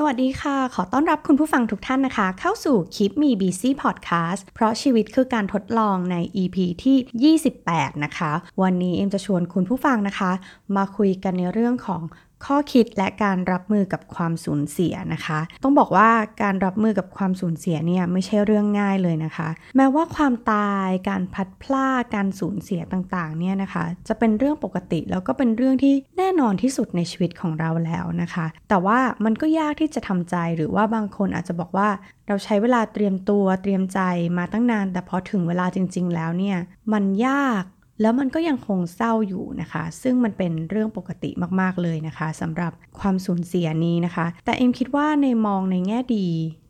สวัสดีค่ะ ขอต้อนรับคุณผู้ฟังทุกท่านนะคะ เข้าสู่ Keep Me Busy Podcast เพราะชีวิตคือการทดลองใน EP ที่ 28 นะคะ วันนี้เอ็มจะชวนคุณผู้ฟังนะคะ มาคุยกันในเรื่องของ ข้อคิดและการรับมือกับความสูญเสียนะคะ ต้องบอกว่าการรับมือกับความสูญเสียเนี่ยไม่ใช่เรื่องง่ายเลยนะคะ แม้ว่าความตายการพัดพลาดการสูญเสียต่างๆเนี่ยนะคะ จะเป็นเรื่องปกติแล้วก็เป็นเรื่องที่แน่นอนที่สุดในชีวิตของเราแล้วนะคะ แต่ว่ามันก็ยากที่จะทำใจหรือว่าบางคนอาจจะบอกว่าเราใช้เวลาเตรียมตัวเตรียมใจมาตั้งนาน แต่พอถึงเวลาจริง ๆ แล้วเนี่ยมันยาก แล้วมันก็ยังคงเศร้าอยู่นะคะ ซึ่งมันเป็นเรื่องปกติมากๆเลยนะคะสำหรับความสูญเสียนี้นะคะ แต่เอ็มคิดว่าในมองในแง่ดี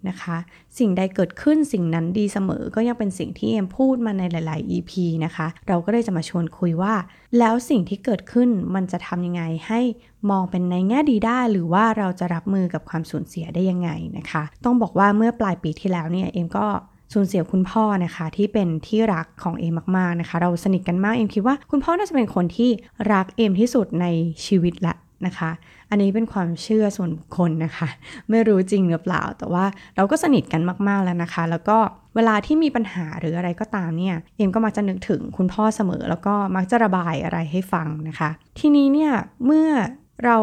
นะคะ สิ่งใดเกิดขึ้นสิ่งนั้นดีเสมอก็ยังเป็นสิ่งที่เอ็มพูดมาในหลาย ๆ EP นะคะ เราก็เลยจะมาชวนคุยว่า แล้วสิ่งที่เกิดขึ้นมันจะทำยังไงให้มองเป็นในแง่ดีได้ หรือว่าเราจะรับมือกับความสูญเสียได้ยังไงนะคะ ต้องบอกว่าเมื่อปลายปีที่แล้วเนี่ยเอ็มก็ สูญเสียคุณพ่อนะคะที่เป็นที่รักของเอมมากๆนะคะ เราสนิทกันมากเอมคิดว่าคุณพ่อน่าจะเป็นคนที่รักเอมที่สุดในชีวิตละนะคะ อันนี้เป็นความเชื่อส่วนบุคคลนะคะ ไม่รู้จริงหรือเปล่า แต่ว่าเราก็สนิทกันมากๆแล้วนะคะ แล้วก็เวลาที่มีปัญหาหรืออะไรก็ตามเนี่ย เอมก็มักจะนึกถึงคุณพ่อเสมอ แล้วก็มักจะระบายอะไรให้ฟังนะคะ ทีนี้เนี่ยเมื่อเรา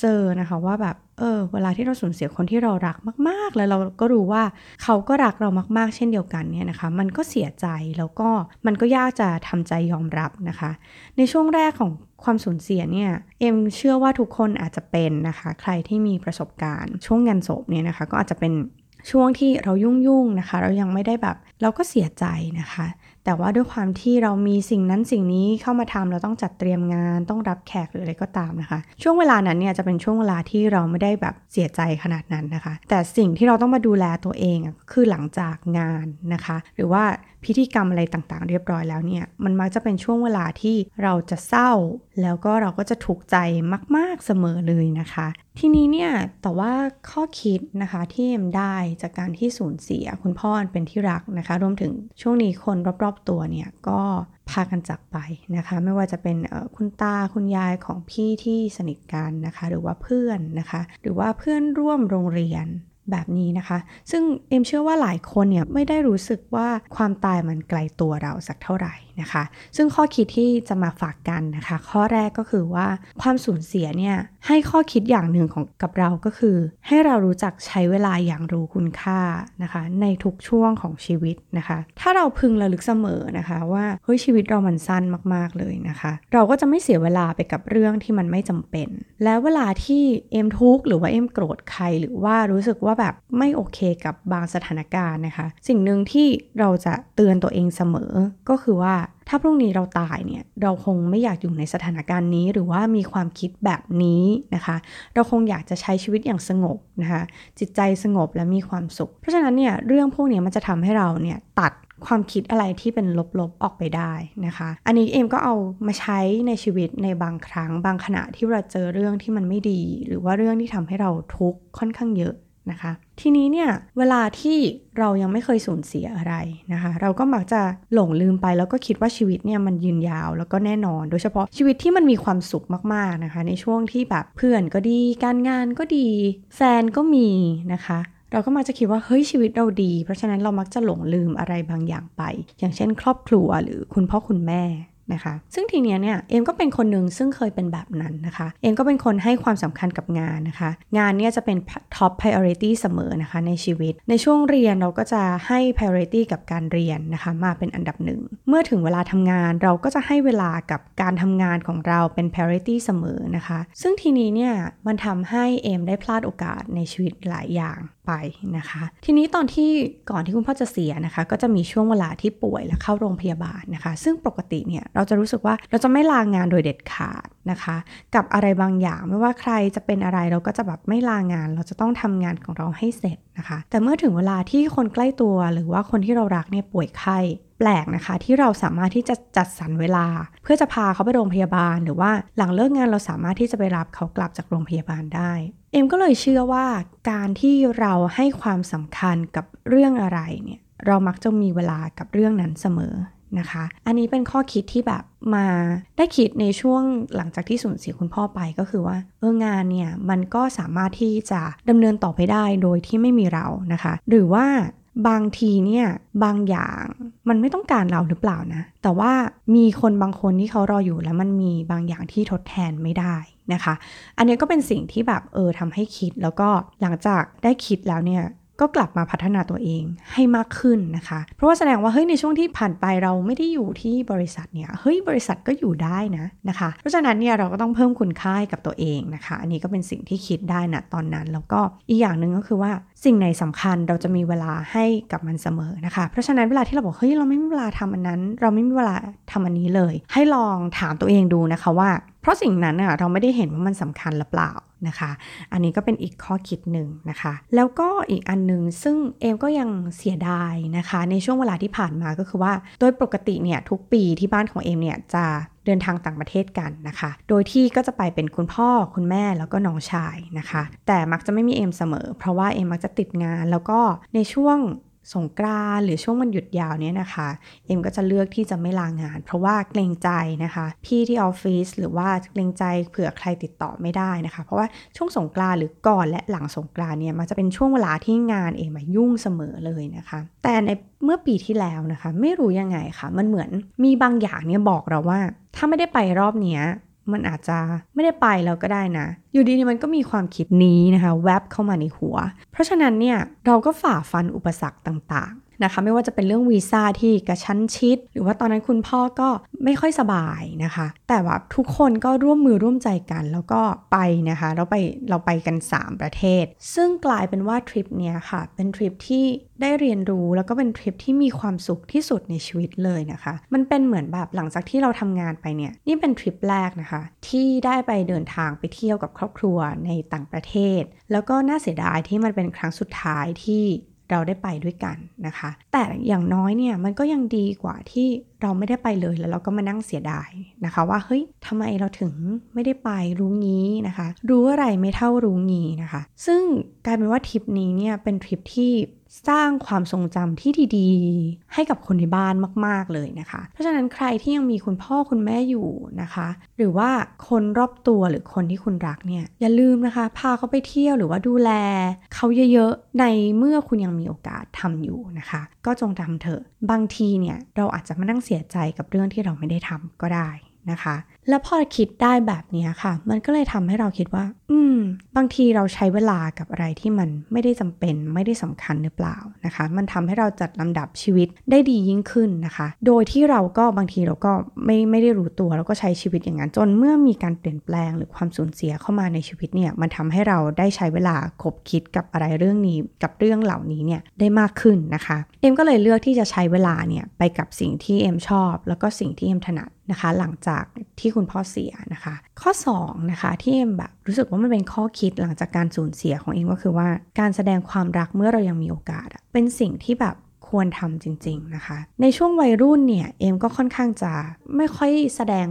เจอนะคะว่าแบบเออเวลาที่เราสูญเสียคนที่เรารักมาก ๆ แล้วเราก็รู้ว่าเขาก็รักเรามาก ๆ เช่นเดียวกันเนี่ยนะคะมันก็เสียใจแล้วก็มันก็ยากจะทำใจยอมรับนะคะ ในช่วงแรกของความสูญเสียเนี่ยเอ็มเชื่อว่าทุกคนอาจจะเป็นนะคะ ใครที่มีประสบการณ์ ช่วงงานศพเนี่ยนะคะก็อาจจะเป็นช่วงที่เรายุ่งๆนะคะ เรายังไม่ได้แบบเราก็เสียใจนะคะ แต่ว่าด้วยความที่เรามีสิ่งนั้นสิ่งนี้เข้ามาทำเราต้องจัดเตรียมงานต้องรับแขกหรืออะไรก็ตามนะคะ ช่วงเวลานั้นเนี่ยจะเป็นช่วงเวลาที่เราไม่ได้แบบเสียใจขนาดนั้นนะคะ แต่สิ่งที่เราต้องมาดูแลตัวเองคือหลังจากงานนะคะ หรือว่าพิธีกรรมอะไรต่างๆ เรียบร้อยแล้วเนี่ยมันมักจะเป็นช่วงเวลาที่เราจะเศร้า แล้วก็เราก็จะถูกใจมาก ๆเสมอเลยนะคะ ทีนี้เนี่ยแต่ว่าข้อคิดนะคะที่เอ็มได้จากการที่สูญเสียคุณพ่อเป็นที่รักนะคะ รวมถึงช่วงนี้คนรอบอบตัวเนี่ยก็พากันจากไปนะคะ ไม่ว่าจะเป็นคุณตาคุณยายของพี่ที่สนิทกันนะคะ หรือว่าเพื่อนนะคะ หรือว่าเพื่อนร่วมโรงเรียนแบบนี้นะคะ ซึ่งเอ็มเชื่อว่าหลายคนเนี่ยไม่ได้รู้สึกว่าความตายมันไกลตัวเราสักเท่าไหร่ นะคะ ซึ่งข้อคิดที่จะมาฝากกันนะคะ ข้อแรกก็คือว่าความสูญเสียเนี่ยให้ข้อคิดอย่างหนึ่งของกับเราก็คือ ให้เรารู้จักใช้เวลาอย่างรู้คุณค่านะคะ ในทุกช่วงของชีวิตนะคะ ถ้าเราพึงระลึกเสมอนะคะว่าเฮ้ยชีวิตเรามันสั้นมากๆเลยนะคะ เราก็จะไม่เสียเวลาไปกับเรื่องที่มันไม่จำเป็น แล้วเวลาที่เอ็มทุกข์หรือว่าเอ็มโกรธใครหรือว่ารู้สึกว่าแบบไม่โอเคกับบางสถานการณ์นะคะ สิ่งหนึ่งที่เราจะเตือนตัวเองเสมอก็คือว่า ถ้าพรุ่งนี้เราตายเนี่ยเราคงไม่อยากอยู่ในสถานการณ์นี้ หรือว่ามีความคิดแบบนี้นะคะ เราคงอยากจะใช้ชีวิตอย่างสงบนะคะจิตใจสงบและมีความสุข เพราะฉะนั้นเนี่ยเรื่องพวกนี้มันจะทำให้เราเนี่ยตัดความคิดอะไรที่เป็นลบๆออกไปได้นะคะ อันนี้เอมก็เอามาใช้ในชีวิตในบางครั้ง บางขณะที่เราเจอเรื่องที่มันไม่ดี หรือว่าเรื่องที่ทำให้เราทุกข์ค่อนข้างเยอะ นะคะ ทีนี้เนี่ยเวลาที่เรายังไม่เคยสูญเสียอะไรนะคะ เราก็มักจะหลงลืมไปแล้วก็คิดว่าชีวิตเนี่ยมันยืนยาวแล้วก็แน่นอน โดยเฉพาะชีวิตที่มันมีความสุขมากๆนะคะ ในช่วงที่แบบเพื่อนก็ดี การงานก็ดี แฟนก็มีนะคะเราก็มักจะคิดว่าเฮ้ยชีวิตเราดี เพราะฉะนั้นเรามักจะหลงลืมอะไรบางอย่างไป อย่างเช่น ครอบครัวหรือคุณพ่อคุณแม่ นะคะ ซึ่งทีเนี้ยเนี่ยเอมก็เป็นคนหนึ่งซึ่งเคยเป็นแบบนั้นนะคะ เอมก็เป็นคนให้ความสำคัญกับงานนะคะ งานเนี่ยจะเป็น top priority เสมอนะคะในชีวิต ในช่วงเรียนเราก็จะให้ priority กับการเรียนนะคะ มาเป็นอันดับหนึ่ง เมื่อถึงเวลาทำงานเราก็จะให้เวลากับการทำงานของเราเป็น priority เสมอนะคะ ซึ่งทีนี้เนี่ยมันทำให้เอมได้พลาดโอกาสในชีวิตหลายอย่างไปนะคะ ทีนี้ตอนที่ก่อนที่คุณพ่อจะเสียนะคะ ก็จะมีช่วงเวลาที่ป่วยและเข้าโรงพยาบาลนะคะ ซึ่งปกติเนี่ยเราจะรู้สึกว่าเราจะไม่ลางานโดยเด็ดขาดนะคะ กับอะไรบางอย่างไม่ว่าใครจะเป็นอะไรเราก็จะแบบไม่ลางาน เราจะต้องทำงานของเราให้เสร็จนะคะ แต่เมื่อถึงเวลาที่คนใกล้ตัวหรือว่าคนที่เรารักเนี่ยป่วยไข้แปลกนะคะ ที่เราสามารถที่จะจัดสรรเวลา เพื่อจะพาเขาไปโรงพยาบาล หรือว่าหลังเลิกงานเราสามารถที่จะไปรับเขากลับจากโรงพยาบาลได้ เอ็มก็เลยเชื่อว่าการที่เราให้ความสำคัญกับเรื่องอะไรเนี่ยเรามักจะมีเวลากับเรื่องนั้นเสมอ นะคะ อันนี้เป็นข้อคิดที่แบบมาได้คิดในช่วงหลังจากที่สูญเสียคุณพ่อไปก็คือว่าเอองานเนี่ยมันก็สามารถที่จะดำเนินต่อไปได้โดยที่ไม่มีเรานะคะ หรือว่าบางทีเนี่ยบางอย่างมันไม่ต้องการเราหรือเปล่านะ แต่ว่ามีคนบางคนที่เขารออยู่แล้วมันมีบางอย่างที่ทดแทนไม่ได้นะคะ อันนี้ก็เป็นสิ่งที่แบบเออทำให้คิดแล้วก็หลังจากได้คิดแล้วเนี่ย ก็กลับมาพัฒนาตัวเองให้มากขึ้นนะคะ เพราะว่าแสดงว่าเฮ้ยในช่วงที่ผ่านไปเราไม่ได้อยู่ที่บริษัทเนี่ยเฮ้ยบริษัทก็อยู่ได้นะนะคะ เพราะฉะนั้นเนี่ยเราก็ต้องเพิ่มคุณค่ากับตัวเองนะคะ อันนี้ก็เป็นสิ่งที่คิดได้นะตอนนั้นแล้วก็อีกอย่างหนึ่งก็คือว่า สิ่งไหนสำคัญเราจะมีเวลาให้กับมันเสมอนะคะ เพราะฉะนั้นเวลาที่เราบอกเฮ้ยเราไม่มีเวลาทำอันนั้น เราไม่มีเวลาทำอันนี้เลย ให้ลองถามตัวเองดูนะคะว่า เพราะสิ่งนั้นน่ะเราไม่ได้เห็นว่ามันสำคัญหรือเปล่านะคะ อันนี้ก็เป็นอีกข้อคิดหนึ่งนะคะ แล้วก็อีกอันหนึ่งซึ่งเอมก็ยังเสียดายนะคะ ในช่วงเวลาที่ผ่านมาก็คือว่า โดยปกติเนี่ยทุกปีที่บ้านของเอมเนี่ยจะ เดินทางต่างประเทศกันนะคะ โดยที่ก็จะไปเป็นคุณพ่อคุณแม่แล้วก็น้องชายนะคะ แต่มักจะไม่มีเอมเสมอ เพราะว่าเอมมักจะติดงานแล้วก็ในช่วง สงกรานหรือช่วงวันหยุดยาวเนี้ยนะคะ เอ็มก็จะเลือกที่จะไม่ลางาน เพราะว่าเกรงใจนะคะ พี่ที่ออฟฟิศหรือว่าเกรงใจเผื่อใครติดต่อไม่ได้นะคะ เพราะว่าช่วงสงกรานหรือก่อนและหลังสงกรานเนี่ยมันจะเป็นช่วงเวลาที่งานเองมายุ่งเสมอเลยนะคะ แต่ในเมื่อปีที่แล้วนะคะ ไม่รู้ยังไงค่ะ มันเหมือนมีบางอย่างเนี่ยบอกเราว่า ถ้าไม่ได้ไปรอบเนี้ย มันอาจจะไม่ได้ไปแล้วก็ได้นะ อยู่ดีๆมันก็มีความคิดนี้นะคะ แวบเข้ามาในหัว เพราะฉะนั้นเนี่ยเราก็ฝ่าฟันอุปสรรคต่าง นะคะไม่ว่าจะเป็นเรื่องวีซ่าที่กระชั้นชิด หรือว่าตอนนั้นคุณพ่อก็ไม่ค่อยสบายนะคะ แต่ว่าทุกคนก็ร่วมมือร่วมใจกันแล้วก็ไปนะคะเราไปเราไปกัน 3 ประเทศ ซึ่งกลายเป็นว่าทริปเนี้ยค่ะ เป็นทริปที่ได้เรียนรู้แล้วก็เป็นทริปที่มีความสุขที่สุดในชีวิตเลยนะคะ มันเป็นเหมือนแบบหลังจากที่เราทำงานไปเนี่ยนี่เป็นทริปแรกนะคะ ที่ได้ไปเดินทางไปเที่ยวกับครอบครัวในต่างประเทศ แล้วก็น่าเสียดายที่มันเป็นครั้งสุดท้ายที่ เราได้ไปด้วยกันนะคะ แต่อย่างน้อยเนี่ยมันก็ยังดีกว่าที่เราไม่ได้ไปเลยแล้วเราก็มานั่งเสียดายนะคะ ว่าเฮ้ยทำไมเราถึงไม่ได้ไปรู้งี้นะคะ รู้อะไรไม่เท่ารู้งี้นะคะ ซึ่งกลายเป็นว่าทริปนี้เนี่ยเป็นทริปที่ สร้างความทรงจำที่ดีๆ ให้กับคนในบ้านมาก ๆเลยนะคะ เพราะฉะนั้นใครที่ยังมีคุณพ่อคุณแม่อยู่นะคะ หรือว่าคนรอบตัวหรือคนที่คุณรักเนี่ยอย่าลืมนะคะ พาเขาไปเที่ยวหรือว่าดูแลเขาเยอะๆ ในเมื่อคุณยังมีโอกาสทำอยู่นะคะ ก็จงทำเถอะบางทีเนี่ยเราอาจจะมานั่งเสียใจกับเรื่องที่เราไม่ได้ทำก็ได้ นะคะ แล้วพอคิดได้แบบนี้ค่ะ มันก็เลยทำให้เราคิดว่า อืม บางทีเราใช้เวลากับอะไรที่มันไม่ได้จำเป็นไม่ได้สำคัญหรือเปล่านะคะ มันทำให้เราจัดลำดับชีวิตได้ดียิ่งขึ้นนะคะ โดยที่เราก็บางทีเราก็ไม่ไม่ได้รู้ตัวแล้วก็ใช้ชีวิตอย่างนั้น จนเมื่อมีการเปลี่ยนแปลงหรือความสูญเสียเข้ามาในชีวิตเนี่ย มันทำให้เราได้ใช้เวลาคบคิดกับอะไรเรื่องนี้กับเรื่องเหล่านี้เนี่ยได้มากขึ้นนะคะ เอ็มก็เลยเลือกที่จะใช้เวลาเนี่ยไปกับสิ่งที่เอ็มชอบ แล้วก็สิ่งที่เอ็มถนัด นะคะ หลังจากที่คุณพ่อเสียนะคะ ข้อ2นะคะที่เอ็มแบบรู้สึกว่ามันเป็นข้อคิดหลังจากการสูญเสียของเอ็มก็คือว่าการแสดงความรักเมื่อเรายังมีโอกาสเป็นสิ่งที่แบบควรทำจริง ๆ นะคะ ในช่วงวัยรุ่นเนี่ย เอ็มก็ค่อนข้างจะไม่ค่อยแสดง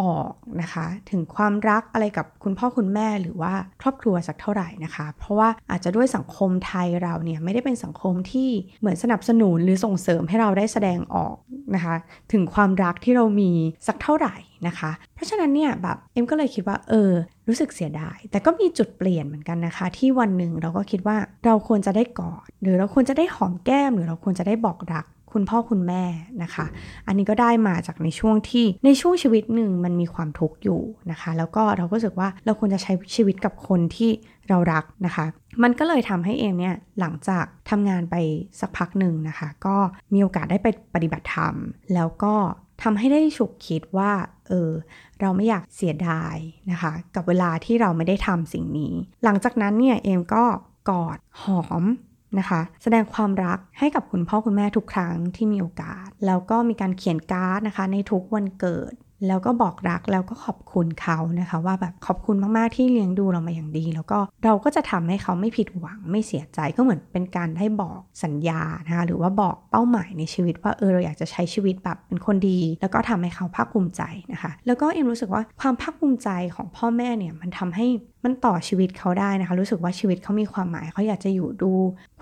ออกนะคะ ถึงความรักอะไรกับคุณพ่อคุณแม่หรือว่าครอบครัวสักเท่าไหร่นะคะ เพราะว่าอาจจะด้วยสังคมไทยเราเนี่ยไม่ได้เป็นสังคมที่เหมือนสนับสนุนหรือส่งเสริมให้เราได้แสดงออกนะคะ ถึงความรักที่เรามีสักเท่าไหร่นะคะ เพราะฉะนั้นเนี่ยแบบเอ็มก็เลยคิดว่าเออรู้สึกเสียดาย แต่ก็มีจุดเปลี่ยนเหมือนกันนะคะ ที่วันหนึ่งเราก็คิดว่าเราควรจะได้กอด หรือเราควรจะได้หอมแก้ม หรือเราควรจะได้บอกรัก คุณพ่อคุณแม่นะคะ อันนี้ก็ได้มาจากในช่วงที่ในช่วงชีวิตหนึ่งมันมีความทุกข์อยู่นะคะ แล้วก็เราก็รู้สึกว่าเราควรจะใช้ชีวิตกับคนที่เรารักนะคะ มันก็เลยทำให้เองเนี่ยหลังจากทำงานไปสักพักหนึ่งนะคะ ก็มีโอกาสได้ไปปฏิบัติธรรม แล้วก็ทำให้ได้ฉุกคิดว่าเออเราไม่อยากเสียดายนะคะ กับเวลาที่เราไม่ได้ทำสิ่งนี้ หลังจากนั้นเนี่ยเอมก็กอดหอม นะคะ แสดงความรักให้กับคุณพ่อคุณแม่ทุกครั้งที่มีโอกาส แล้วก็มีการเขียนการ์ดนะคะ ในทุกวันเกิด แล้วก็บอกรักแล้วก็ขอบคุณเขานะคะว่าแบบขอบคุณมากๆที่เลี้ยงดูเรามาอย่างดี แล้วก็เราก็จะทำให้เขาไม่ผิดหวังไม่เสียใจก็เหมือนเป็นการได้บอกสัญญานะคะหรือว่าบอกเป้าหมายในชีวิตว่าเออเราอยากจะใช้ชีวิตแบบเป็นคนดี แล้วก็ทำให้เขาภาคภูมิใจนะคะ แล้วก็เอ็มรู้สึกว่าความภาคภูมิใจของพ่อแม่เนี่ยมันทำให้มันต่อชีวิตเขาได้นะคะ รู้สึกว่าชีวิตเขามีความหมายเขาอยากจะอยู่ดู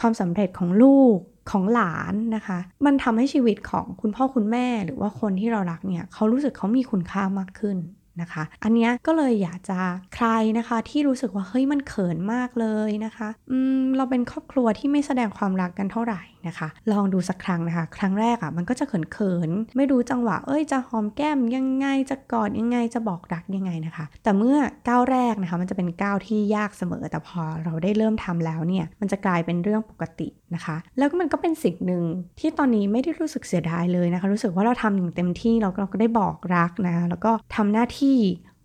ความสำเร็จของลูก ของหลานนะคะ มันทำให้ชีวิตของคุณพ่อคุณแม่ หรือว่าคนที่เรารักเนี่ยเขารู้สึกเขามีคุณค่ามากขึ้นนะคะ อันนี้ก็เลยอยากจะใครนะคะที่รู้สึกว่าเฮ้ยมันเขินมากเลยนะคะ อืมเราเป็นครอบครัวที่ไม่แสดงความรักกันเท่าไหร่ นะคะ ลองดูสักครั้งนะคะ ครั้งแรกอะ่ะมันก็จะเขินๆไม่รู้จังหวะเอ้ยจะหอมแก้มยังไงจะกอดยังไงจะบอกรักยังไงนะคะ แต่เมื่อก้าวแรกนะคะ มันจะเป็นก้าวที่ยากเสมอแต่พอเราได้เริ่มทำแล้วเนี่ยมันจะกลายเป็นเรื่องปกตินะคะ แล้วก็มันก็เป็นสิ่งหนึ่งที่ตอนนี้ไม่ได้รู้สึกเสียดายเลยนะคะ รู้สึกว่าเราทำอย่างเต็มที่เราเราก็ได้บอกรักนะแล้วก็ทำหน้าที่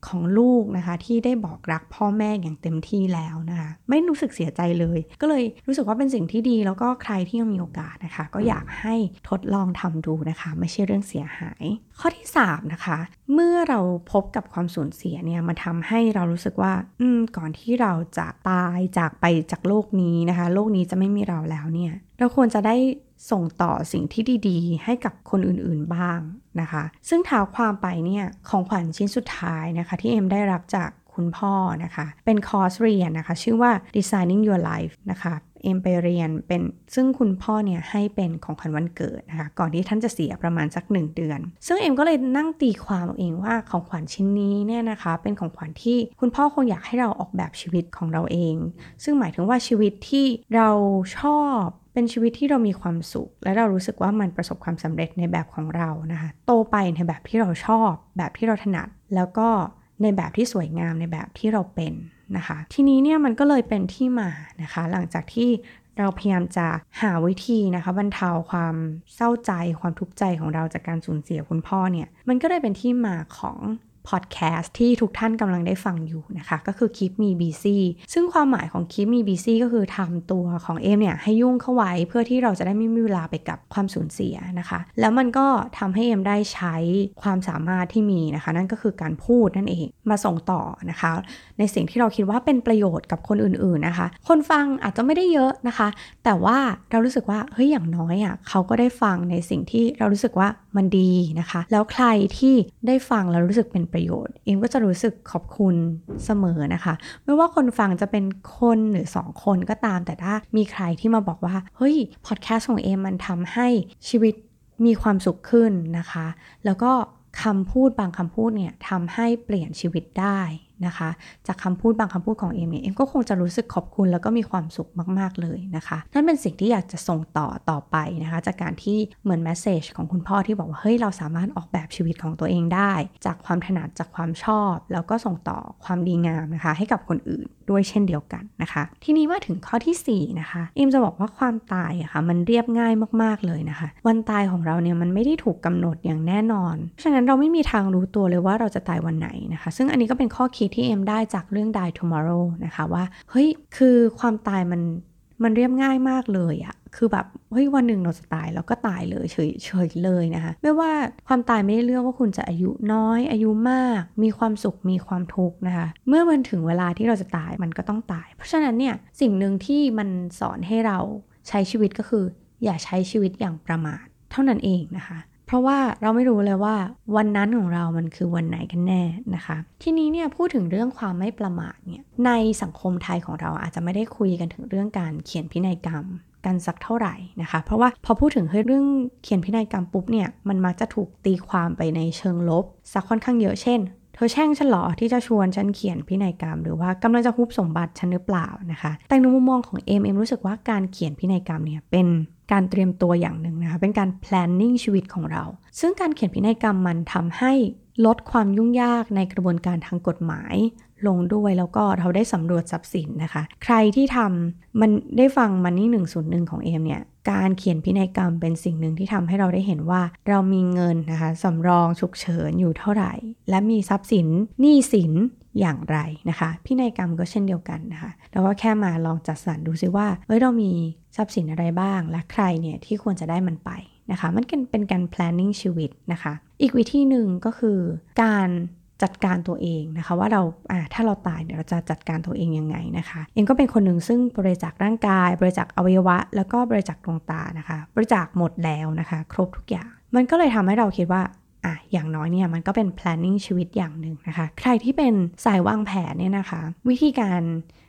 ของลูกนะคะ ที่ได้บอกรักพ่อแม่อย่างเต็มที่แล้วนะคะ ไม่รู้สึกเสียใจเลย ก็เลยรู้สึกว่าเป็นสิ่งที่ดี แล้วก็ใครที่ยังมีโอกาสนะคะ ก็อยากให้ทดลองทำดูนะคะ ไม่ใช่เรื่องเสียหาย ข้อที่ 3 นะคะ เมื่อเราพบกับความสูญเสียเนี่ยมันทาให้เรารู้สึกว่า อืมก่อนที่เราจะตายจากไปจากโลกนี้นะคะ โลกนี้จะไม่มีเราแล้วเนี่ยเราควรจะได้ ส่งต่อสิ่งที่ดีๆ ให้กับคนอื่นๆบ้างนะคะ ซึ่งท้าความไปเนี่ยของขวัญชิ้นสุดท้ายนะคะ ที่เอ็มได้รับจากคุณพ่อนะคะ เป็นคอร์สเรียนนะคะ ชื่อว่า Designing Your Life นะคะ เอ็มไปเรียนเป็นซึ่งคุณพ่อเนี่ยให้เป็นของขวัญวันเกิดนะคะก่อนที่ท่านจะเสียประมาณสักหนึ่งเดือน ซึ่งเอ็มก็เลยนั่งตีความเองว่าของขวัญชิ้นนี้เนี่ยนะคะเป็นของขวัญที่คุณพ่อคงอยากให้เราออกแบบชีวิตของเราเอง ซึ่งหมายถึงว่าชีวิตที่เราชอบเป็นชีวิตที่เรามีความสุข และเรารู้สึกว่ามันประสบความสำเร็จในแบบของเรานะคะโตไปในแบบที่เราชอบ แบบที่เราถนัด แล้วก็ในแบบที่สวยงามในแบบที่เราเป็น นะคะ ทีนี้เนี่ยมันก็เลยเป็นที่มานะคะ หลังจากที่เราพยายามจะหาวิธีนะคะบรรเทาความเศร้าใจความทุกข์ใจของเราจากการสูญเสียคุณพ่อเนี่ย มันก็ได้เป็นที่มาของ พอดแคสต์ที่ทุกท่านกำลังได้ฟังอยู่นะคะ ก็คือ Keep Me Busy ซึ่งความหมายของ Keep Me Busy ก็คือทำตัวของเอมเนี่ย ให้ยุ่งเข้าไว้เพื่อที่เราจะได้ไม่มีเวลาไปกับความสูญเสียนะคะ แล้วมันก็ทำให้เอมได้ใช้ความสามารถที่มีนะคะ นั่นก็คือการพูดนั่นเองมาส่งต่อนะคะ ในสิ่งที่เราคิดว่าเป็นประโยชน์กับคนอื่นๆนะคะ คนฟังอาจจะไม่ได้เยอะนะคะ แต่ว่าเรารู้สึกว่าเฮ้ยอย่างน้อยอะ่ะเขาก็ได้ฟังในสิ่งที่เรารู้สึกว่ามันดีนะคะ แล้วใครที่ได้ฟังแล้วรู้สึกเป็นประโยชน์ เอมก็จะรู้สึกขอบคุณเสมอนะคะ ไม่ว่าคนฟังจะเป็นคนหรือสองคนก็ตาม แต่ถ้ามีใครที่มาบอกว่า เฮ้ย พอดแคสต์ของเอมมันทำให้ชีวิตมีความสุขขึ้นนะคะ แล้วก็คำพูดบางคำพูดเนี่ยทำให้เปลี่ยนชีวิตได้ นะคะ จากคำพูดบางคำพูดของเอมเนี่ยเอมก็คงจะรู้สึกขอบคุณแล้วก็มีความสุขมากๆเลยนะคะ นั่นเป็นสิ่งที่อยากจะส่งต่อต่อไปนะคะ จากการที่เหมือนแมสเซจของคุณพ่อที่บอกว่าเฮ้ยเราสามารถออกแบบชีวิตของตัวเองได้ จากความถนัดจากความชอบ แล้วก็ส่งต่อความดีงามนะคะ ให้กับคนอื่นด้วยเช่นเดียวกันนะคะ ทีนี้มาถึงข้อที่4นะคะเอมจะบอกว่าความตายอะคะ่ะมันเรียบง่ายมากๆเลยนะคะ วันตายของเราเนี่ยมันไม่ได้ถูกกำหนดอย่างแน่นอน ฉะนั้นเราไม่มีทางรู้ตัวเลยว่าเราจะตายวันไหนนะคะ ซึ่งอันนี้ก็เป็นข้อคิดที่เอ็มได้จากเรื่อง Die Tomorrow นะคะว่า เฮ้ย คือความตายมันมันเรียบง่ายมากเลยอะคือแบบ เฮ้ย วันหนึ่งเราจะตายเราก็ตายเลยเฉยเฉยเลยนะคะ ไม่ว่าความตายไม่ได้เลือกว่าคุณจะอายุน้อย อายุมาก มีความสุขมีความทุกข์นะคะ เมื่อมันถึงเวลาที่เราจะตายมันก็ต้องตาย เพราะฉะนั้นเนี่ยสิ่งหนึ่งที่มันสอนให้เราใช้ชีวิตก็คือ อย่าใช้ชีวิตอย่างประมาทเท่านั้นเองนะคะ เพราะว่าเราไม่รู้เลยว่าวันนั้นของเรามันคือวันไหนกันแน่นะคะ ทีนี้เนี่ยพูดถึงเรื่องความไม่ประมาทเนี่ยในสังคมไทยของเราอาจจะไม่ได้คุยกันถึงเรื่องการเขียนพินัยกรรมกันสักเท่าไหร่นะคะ เพราะว่าพอพูดถึงเรื่องเขียนพินัยกรรมปุ๊บเนี่ยมันมักจะถูกตีความไปในเชิงลบสักค่อนข้างเยอะเช่นเธอแช่งฉันหรอที่จะชวนฉันเขียนพินัยกรรม หรือว่ากำลังจะฮุบสมบัติฉันหรือเปล่านะคะ แต่ในมุมมองของเอ็มเอ็มรู้สึกว่าการเขียนพินัยกรรมเนี่ยเป็น การเตรียมตัวอย่างหนึ่งนะคะ เป็นการ planning ชีวิตของเรา ซึ่งการเขียนพินัยกรรมมันทำให้ลดความยุ่งยากในกระบวนการทางกฎหมายลงด้วยแล้วก็เราได้สำรวจทรัพย์สินนะคะ ใครที่ทำมันได้ฟังมันนี่หนึ่งศูนย์หนึ่งของเอมเนี่ยการเขียนพินัยกรรมเป็นสิ่งหนึ่งที่ทำให้เราได้เห็นว่าเรามีเงินนะคะสำรองฉุกเฉินอยู่เท่าไหร่ และมีทรัพย์สินหนี้สิน อย่างไรนะคะพินัยกรรมก็เช่นเดียวกันนะคะแล้วก็แค่มาลองจัดสรรดูซิว่าเอ้ยเรามีทรัพย์สินอะไรบ้าง และใครเนี่ยที่ควรจะได้มันไปนะคะ มันเป็นการ planning ชีวิตนะคะ อีกวิธีหนึ่งก็คือการจัดการตัวเองนะคะว่าเราถ้าเราตายเนี่ยเราจะจัดการตัวเองยังไงนะคะเองก็เป็นคนหนึ่งซึ่งบริจาคร่างกาย บริจาคอวัยวะ แล้วก็บริจาคดวงตานะคะ บริจาคหมดแล้วนะคะ ครบทุกอย่าง มันก็เลยทำให้เราคิดว่า อะอย่างน้อยเนี่ยมันก็เป็น planning ชีวิตอย่างหนึ่งนะคะ ใครที่เป็นสายวางแผนเนี่ยนะคะ วิธีการ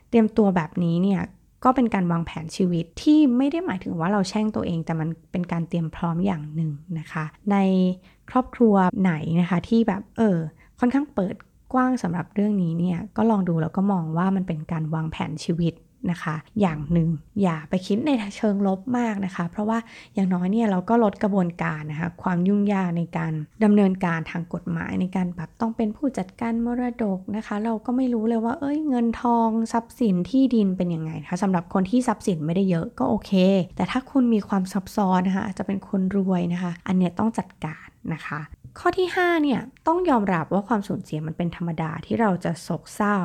เตรียมตัวแบบนี้เนี่ยก็เป็นการวางแผนชีวิตที่ไม่ได้หมายถึงว่าเราแช่งตัวเอง แต่มันเป็นการเตรียมพร้อมอย่างหนึ่งนะคะ ในครอบครัวไหนนะคะที่แบบเออค่อนข้างเปิดกว้างสำหรับเรื่องนี้เนี่ยก็ลองดูแล้วก็มองว่ามันเป็นการวางแผนชีวิต นะคะ อย่างหนึ่งอย่าไปคิดในเชิงลบมากนะคะ เพราะว่าอย่างน้อยเนี่ยเราก็ลดกระบวนการนะคะความยุ่งยากในการดำเนินการทางกฎหมายในการแบบต้องเป็นผู้จัดการมรดกนะคะ เราก็ไม่รู้เลยว่าเอ้ยเงินทองทรัพย์สินที่ดินเป็นยังไงคะสำหรับคนที่ทรัพย์สินไม่ได้เยอะก็โอเค แต่ถ้าคุณมีความซับซ้อนนะคะอาจจะเป็นคนรวยนะคะ อันเนี้ยต้องจัดการนะคะข้อที่ 5 เนี่ย ต้องยอมรับว่าความสูญเสียมันเป็นธรรมดาที่เราจะโศกเศร้า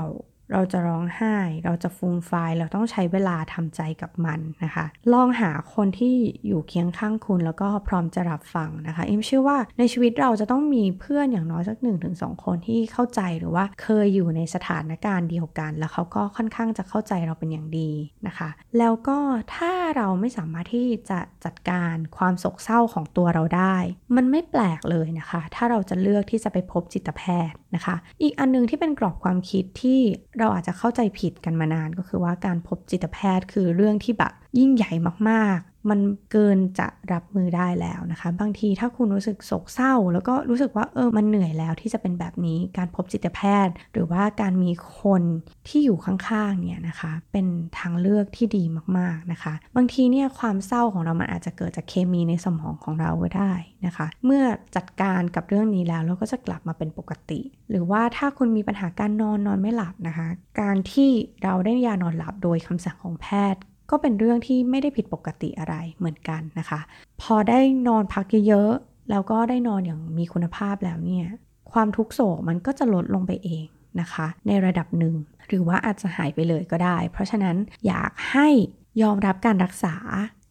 เราจะร้องไห้ เราจะฟูมไฟเราต้องใช้เวลาทำใจกับมันนะคะ ลองหาคนที่อยู่เคียงข้างคุณแล้วก็พร้อมจะรับฟังนะคะ เอ็มเชื่อว่าในชีวิตเราจะต้องมีเพื่อนอย่างน้อยสักหนึ่งถึงสองคนที่เข้าใจหรือว่าเคยอยู่ในสถานการณ์เดียวกัน แล้วเขาก็ค่อนข้างจะเข้าใจเราเป็นอย่างดีนะคะ แล้วก็ถ้าเราไม่สามารถที่จะจัดการความโศกเศร้าของตัวเราได้ มันไม่แปลกเลยนะคะ ถ้าเราจะเลือกที่จะไปพบจิตแพทย์นะคะ อีกอันนึงที่เป็นกรอบความคิดที่เราอาจจะเข้าใจผิดกันมานานก็คือว่าการพบจิตแพทย์คือเรื่องที่แบบยิ่งใหญ่มาก มันเกินจะรับมือได้แล้วนะคะ บางทีถ้าคุณรู้สึกโศกเศร้า แล้วก็รู้สึกว่าเออมันเหนื่อยแล้วที่จะเป็นแบบนี้การพบจิตแพทย์ หรือว่าการมีคนที่อยู่ข้างๆเนี่ยนะคะเป็นทางเลือกที่ดีมากๆนะคะ บางทีเนี่ยความเศร้าของเรามันอาจจะเกิดจากเคมีในสมองของเราก็ได้นะคะ เมื่อจัดการกับเรื่องนี้แล้วเราก็จะกลับมาเป็นปกติ หรือว่าถ้าคุณมีปัญหาการนอนนอนไม่หลับนะคะ การที่เราได้ยานอนหลับโดยคำสั่งของแพทย์ ก็เป็นเรื่องที่ไม่ได้ผิดปกติอะไรเหมือนกันนะคะ พอได้นอนพักเยอะๆแล้วก็ได้นอนอย่างมีคุณภาพแล้วเนี่ยความทุกโศกมันก็จะลดลงไปเองนะคะ ในระดับหนึ่ง หรือว่าอาจจะหายไปเลยก็ได้ เพราะฉะนั้นอยากให้ยอมรับการรักษา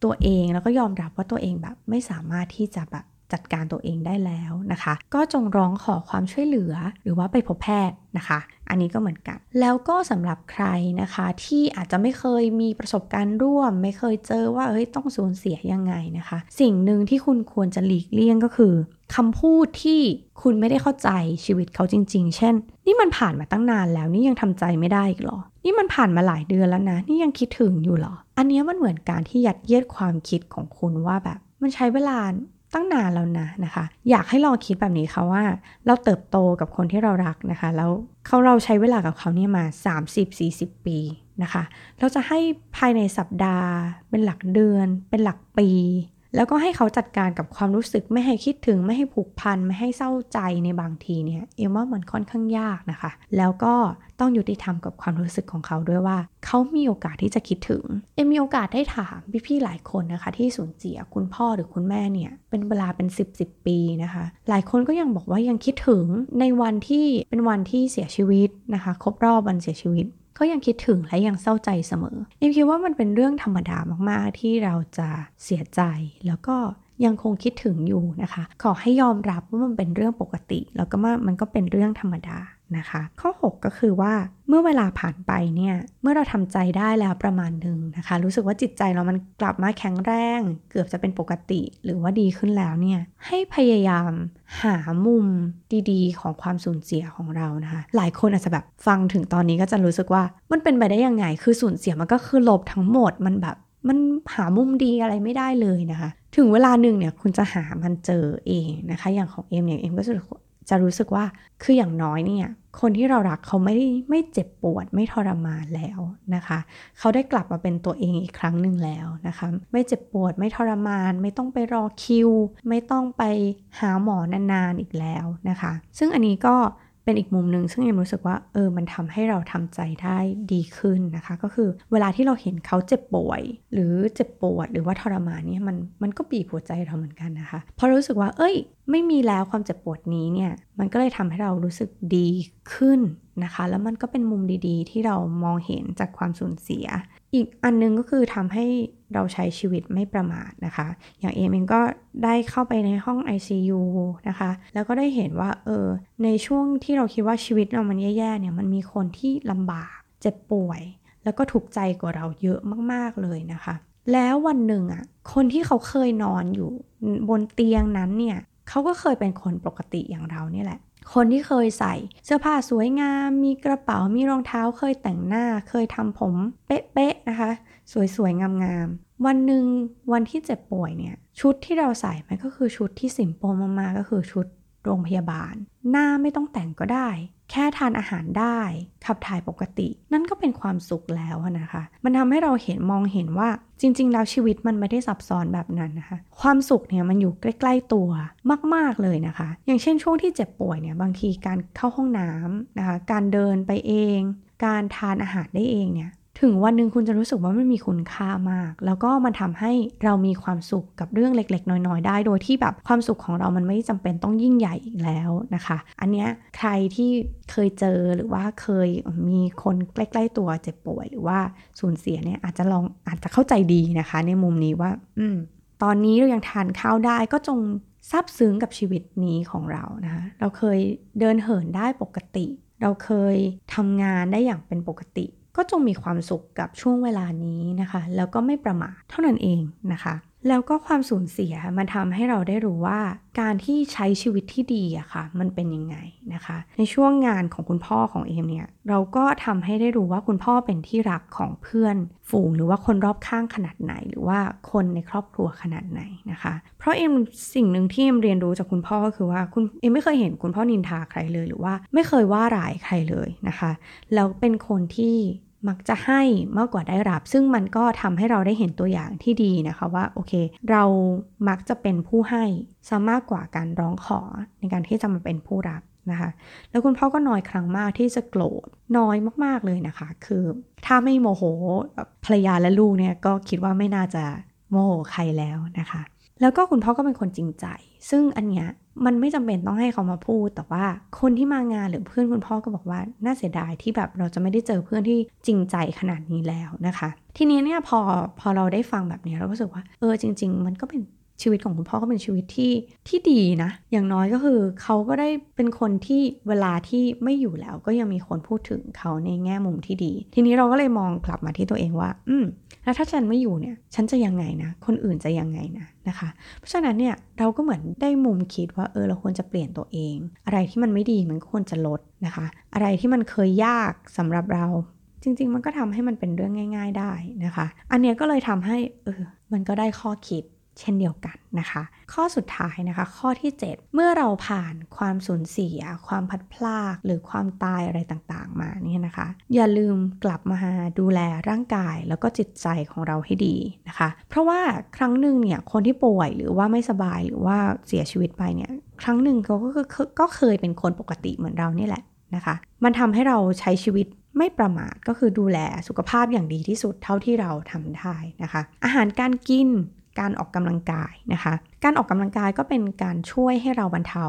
ตัวเองแล้วก็ยอมรับว่าตัวเองแบบไม่สามารถที่จะแบบ จัดการตัวเองได้แล้วนะคะ ก็จงร้องขอความช่วยเหลือหรือว่าไปพบแพทย์นะคะ อันนี้ก็เหมือนกัน แล้วก็สำหรับใครนะคะที่อาจจะไม่เคยมีประสบการณ์ร่วม ไม่เคยเจอว่าเฮ้ยต้องสูญเสียยังไงนะคะ สิ่งหนึ่งที่คุณควรจะหลีกเลี่ยงก็คือคำพูดที่คุณไม่ได้เข้าใจชีวิตเขาจริง ๆ เช่น นี่มันผ่านมาตั้งนานแล้วนี่ยังทำใจไม่ได้อีกหรอ นี่มันผ่านมาหลายเดือนแล้วนะ นี่ยังคิดถึงอยู่หรอ อันนี้มันเหมือนการที่ยัดเยียดความคิดของคุณว่าแบบ มันใช้เวลา ตั้งนานแล้วนะนะคะ อยากให้ลองคิดแบบนี้ค่ะว่า เราเติบโตกับคนที่เรารักนะคะ แล้วเขาเราใช้เวลากับเขาเนี่ยมา 30-40 ปีนะคะ เราจะให้ภายในสัปดาห์ เป็นหลักเดือน เป็นหลักปี แล้วก็ให้เขาจัดการกับความรู้สึกไม่ให้คิดถึงไม่ให้ผูกพัน ไม่ให้เศร้าใจในบางทีเนี่ยเอ็มว่ามันค่อนข้างยากนะคะ แล้วก็ต้องยุติธรรมกับความรู้สึกของเขาด้วยว่า เขามีโอกาสที่จะคิดถึง เอ็มมีโอกาสได้ถามพี่ๆหลายคนนะคะ ที่สูญเสียคุณพ่อหรือคุณแม่เนี่ยเป็นเวลาเป็น 10บสปีนะคะ หลายคนก็ยังบอกว่ายังคิดถึงในวันที่เป็นวันที่เสียชีวิตนะคะ ครบรอบวันเสียชีวิต ก็ยังคิดถึงและยังเศร้าใจเสมอเอมคิดว่ามันเป็นเรื่องธรรมดามากๆ ที่เราจะเสียใจแล้วก็ยังคงคิดถึงอยู่นะคะ ขอให้ยอมรับว่ามันเป็นเรื่องปกติ แล้วก็มันก็เป็นเรื่องธรรมดา นะคะ ข้อ 6 ก็คือว่าเมื่อเวลาผ่านไปเนี่ยเมื่อเราทำใจได้แล้วประมาณหนึ่งนะคะ รู้สึกว่าจิตใจเรามันกลับมาแข็งแรง เกือบจะเป็นปกติหรือว่าดีขึ้นแล้วเนี่ยให้พยายามหามุมดีๆ ของความสูญเสียของเรานะคะหลายคนอาจจะแบบฟังถึงตอนนี้ก็จะรู้สึกว่ามันเป็นไปได้ยังไง คือสูญเสียมันก็คือลบทั้งหมดมันแบบมันหามุมดีอะไรไม่ได้เลยนะคะ ถึงเวลาหนึ่งเนี่ยคุณจะหามันเจอเองนะคะ อย่างของเอ็มเนี่ยเอ็มก็จะ จะรู้สึกว่าคืออย่างน้อยเนี่ยคนที่เรารักเขาไม่ได้ไม่เจ็บปวดไม่ทรมานแล้วนะคะ เขาได้กลับมาเป็นตัวเองอีกครั้งหนึ่งแล้วนะคะ ไม่เจ็บปวดไม่ทรมาน ไม่ต้องไปรอคิว ไม่ต้องไปหาหมอนานๆอีกแล้วนะคะ ซึ่งอันนี้ก็ เป็นอีกมุมหนึ่งซึ่งเอ็มรู้สึกว่าเออมันทำให้เราทำใจได้ดีขึ้นนะคะ ก็คือเวลาที่เราเห็นเขาเจ็บป่วย หรือเจ็บปวดหรือว่าทรมานเนี่ยมันมันก็บีบหัวใจเราเหมือนกันนะคะพราะรู้สึกว่า เอ้ย ไม่มีแล้วความเจ็บปวดนี้เนี่ยมันก็เลยทำให้เรารู้สึกดีขึ้นนะคะ แล้วมันก็เป็นมุมดีๆ ที่เรามองเห็นจากความสูญเสีย อีกอันนึงก็คือทำให้เราใช้ชีวิตไม่ประมาทนะคะ อย่างเอมเองก็ได้เข้าไปในห้อง ICU นะคะ แล้วก็ได้เห็นว่าเออในช่วงที่เราคิดว่าชีวิตเรามันแย่ๆเนี่ยมันมีคนที่ลำบากเจ็บป่วย แล้วก็ถูกใจกว่าเราเยอะมากๆเลยนะคะ แล้ววันหนึ่งอะคนที่เขาเคยนอนอยู่บนเตียงนั้นเนี่ยเขาก็เคยเป็นคนปกติอย่างเราเนี่ยแหละ คนที่เคยใส่ เสื้อผ้าสวยงาม มีกระเป๋ามีรองเท้าเคยแต่งหน้า เคยทำผมเป๊ะๆนะคะ สวยๆงามๆวันหนึ่งวันที่เจ็บป่วยเนี่ยชุดที่เราใส่มันก็คือชุดที่สิมโปมาๆก็คือชุดโรงพยาบาล หน้าไม่ต้องแต่งก็ได้ แค่ทานอาหารได้ขับถ่ายปกติ นั่นก็เป็นความสุขแล้วนะคะ มันทำให้เราเห็นมองเห็นว่าจริง ๆ แล้วชีวิตมันไม่ได้ซับซ้อนแบบนั้นนะคะ ความสุขเนี่ยมันอยู่ใกล้ ๆ ตัวมาก ๆ เลยนะคะ อย่างเช่นช่วงที่เจ็บป่วยเนี่ยบางทีการเข้าห้องน้ำนะคะ การเดินไปเอง การทานอาหารได้เองเนี่ย ถึงวันหนึ่งคุณจะรู้สึกว่ามันมีคุณค่ามาก แล้วก็มันทำให้เรามีความสุขกับเรื่องเล็ก ๆ น้อย ๆ ได้ โดยที่แบบความสุขของเรามันไม่จำเป็นต้องยิ่งใหญ่อีกแล้วนะคะ อันเนี้ยใครที่เคยเจอหรือว่าเคยมีคนใกล้ ๆ ตัวเจ็บป่วยหรือว่าสูญเสียเนี่ยอาจจะลองอาจจะเข้าใจดีนะคะ ในมุมนี้ว่า อืม ตอนนี้เรายังทานข้าวได้ก็จงซาบซึ้งกับชีวิตนี้ของเรานะคะ เราเคยเดินเหินได้ปกติ เราเคยทำงานได้อย่างเป็นปกติ ก็จงมีความสุขกับช่วงเวลานี้นะคะ แล้วก็ไม่ประมาทเท่านั้นเองนะคะ แล้วก็ความสูญเสียมันทำให้เราได้รู้ว่า การที่ใช้ชีวิตที่ดีอะค่ะ มันเป็นยังไงนะคะ ในช่วงงานของคุณพ่อของเอมเนี่ย เราก็ทำให้ได้รู้ว่าคุณพ่อเป็นที่รักของเพื่อนฝูงหรือว่าคนรอบข้างขนาดไหน หรือว่าคนในครอบครัวขนาดไหนนะคะ เพราะเอ็มสิ่งหนึ่งที่เอ็มเรียนรู้จากคุณพ่อก็คือว่าคุณเอ็มไม่เคยเห็นคุณพ่อนินทาใครเลยหรือว่าไม่เคยว่าร้ายใครเลยนะคะ แล้วเป็นคนที่ มักจะให้มากกว่าได้รับ ซึ่งมันก็ทำให้เราได้เห็นตัวอย่างที่ดีนะคะว่าโอเค เรามักจะเป็นผู้ให้ซะมากกว่าการร้องขอในการที่จะมาเป็นผู้รับนะคะแล้วคุณพ่อก็น้อยครั้งมากที่จะโกรธน้อยมากๆเลยนะคะ คือถ้าไม่โมโหภรรยาและลูกเนี่ยก็คิดว่าไม่น่าจะโมโหใครแล้วนะคะ แล้วก็คุณพ่อก็เป็นคนจริงใจ ซึ่งอันเนี้ย มันไม่จำเป็นต้องให้เขามาพูด แต่ว่าคนที่มางานหรือเพื่อนคุณพ่อก็บอกว่าน่าเสียดายที่แบบเราจะไม่ได้เจอเพื่อนที่จริงใจขนาดนี้แล้วนะคะ ทีนี้เนี่ยพอพอเราได้ฟังแบบนี้เราก็รู้สึกว่า เออจริง ๆ มันก็เป็น ชีวิตของคุณพ่อก็เป็นชีวิตที่ที่ดีนะ อย่างน้อยก็คือเขาก็ได้เป็นคนที่เวลาที่ไม่อยู่แล้ว ก็ยังมีคนพูดถึงเขาในแง่มุมที่ดี ทีนี้เราก็เลยมองกลับมาที่ตัวเองว่า อืมแล้วถ้าฉันไม่อยู่เนี่ย ฉันจะยังไงนะ คนอื่นจะยังไงนะนะคะ เพราะฉะนั้นเนี่ยเราก็เหมือนได้มุมคิดว่าเออเราควรจะเปลี่ยนตัวเอง อะไรที่มันไม่ดีมันควรจะลดนะคะ อะไรที่มันเคยยากสำหรับเราจริง ๆ มันก็ทำให้มันเป็นเรื่องง่าย ๆ ได้นะคะ อันเนี้ยก็เลยทำให้เออมันก็ได้ข้อคิด เช่นเดียวกันนะคะ ข้อสุดท้ายนะคะ ข้อที่ 7 เมื่อเราผ่านความสูญเสีย ความพัดพลากหรือความตายอะไรต่างๆ มาเนี่ยนะคะ อย่าลืมกลับมาดูแลร่างกายแล้วก็จิตใจของเราให้ดีนะคะ เพราะว่าครั้งหนึ่งเนี่ยคนที่ป่วยหรือว่าไม่สบายหรือว่าเสียชีวิตไปเนี่ยครั้งหนึ่งเขาก็ก็เคยเป็นคนปกติเหมือนเรานี่แหละนะคะ มันทำให้เราใช้ชีวิตไม่ประมาทก็คือดูแลสุขภาพอย่างดีที่สุดเท่าที่เราทำได้นะคะ อาหารการกิน การออกกำลังกายนะคะ การออกกำลังกายก็เป็นการช่วยให้เราบรรเทา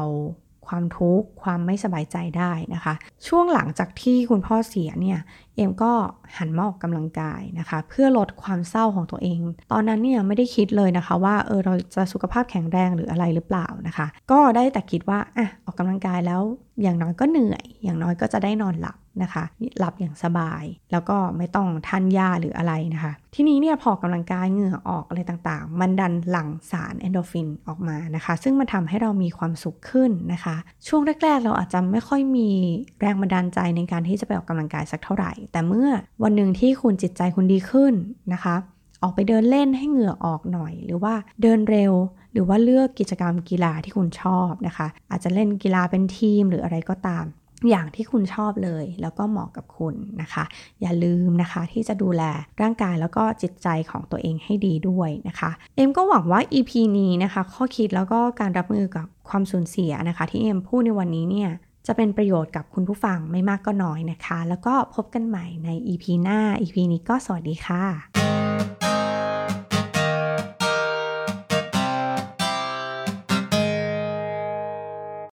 ความทุกข์ความไม่สบายใจได้นะคะ ช่วงหลังจากที่คุณพ่อเสียเนี่ยเอมก็หันมาออกกำลังกายนะคะ เพื่อลดความเศร้าของตัวเอง ตอนนั้นเนี่ยไม่ได้คิดเลยนะคะ ว่าเออเราจะสุขภาพแข็งแรงหรืออะไรหรือเปล่านะคะ ก็ได้แต่คิดว่าอะออกกำลังกายแล้วอย่างน้อยก็เหนื่อย อย่างน้อยก็จะได้นอนหลับ นะคะหลับอย่างสบาย แล้วก็ไม่ต้องทานยาหรืออะไรนะคะ ทีนี้เนี่ยพอกำลังกายเหงื่อออกอะไรต่างๆ มันดันหลั่งสารเอนโดฟินออกมานะคะ ซึ่งมันทำให้เรามีความสุขขึ้นนะคะ ช่วงแรกๆ เราอาจจะไม่ค่อยมีแรงบันดาลใจในการที่จะไปออกกำลังกายสักเท่าไหร่ แต่เมื่อวันหนึ่งที่คุณจิตใจคุณดีขึ้นนะคะออกไปเดินเล่นให้เหงื่อออกหน่อย หรือว่าเดินเร็ว หรือว่าเลือกกิจกรรมกีฬาที่คุณชอบนะคะ อาจจะเล่นกีฬาเป็นทีมหรืออะไรก็ตาม อย่างที่คุณชอบเลย แล้วก็เหมาะกับคุณนะคะ อย่าลืมนะคะที่จะดูแลร่างกายแล้วก็จิตใจของตัวเองให้ดีด้วยนะคะ เอ็มก็หวังว่า EP นี้นะคะ ข้อคิดแล้วก็การรับมือกับความสูญเสียนะคะ ที่เอ็มพูดในวันนี้เนี่ยจะเป็นประโยชน์กับคุณผู้ฟังไม่มากก็น้อยนะคะ แล้วก็พบกันใหม่ใน EP หน้า EP นี้ก็สวัสดีค่ะ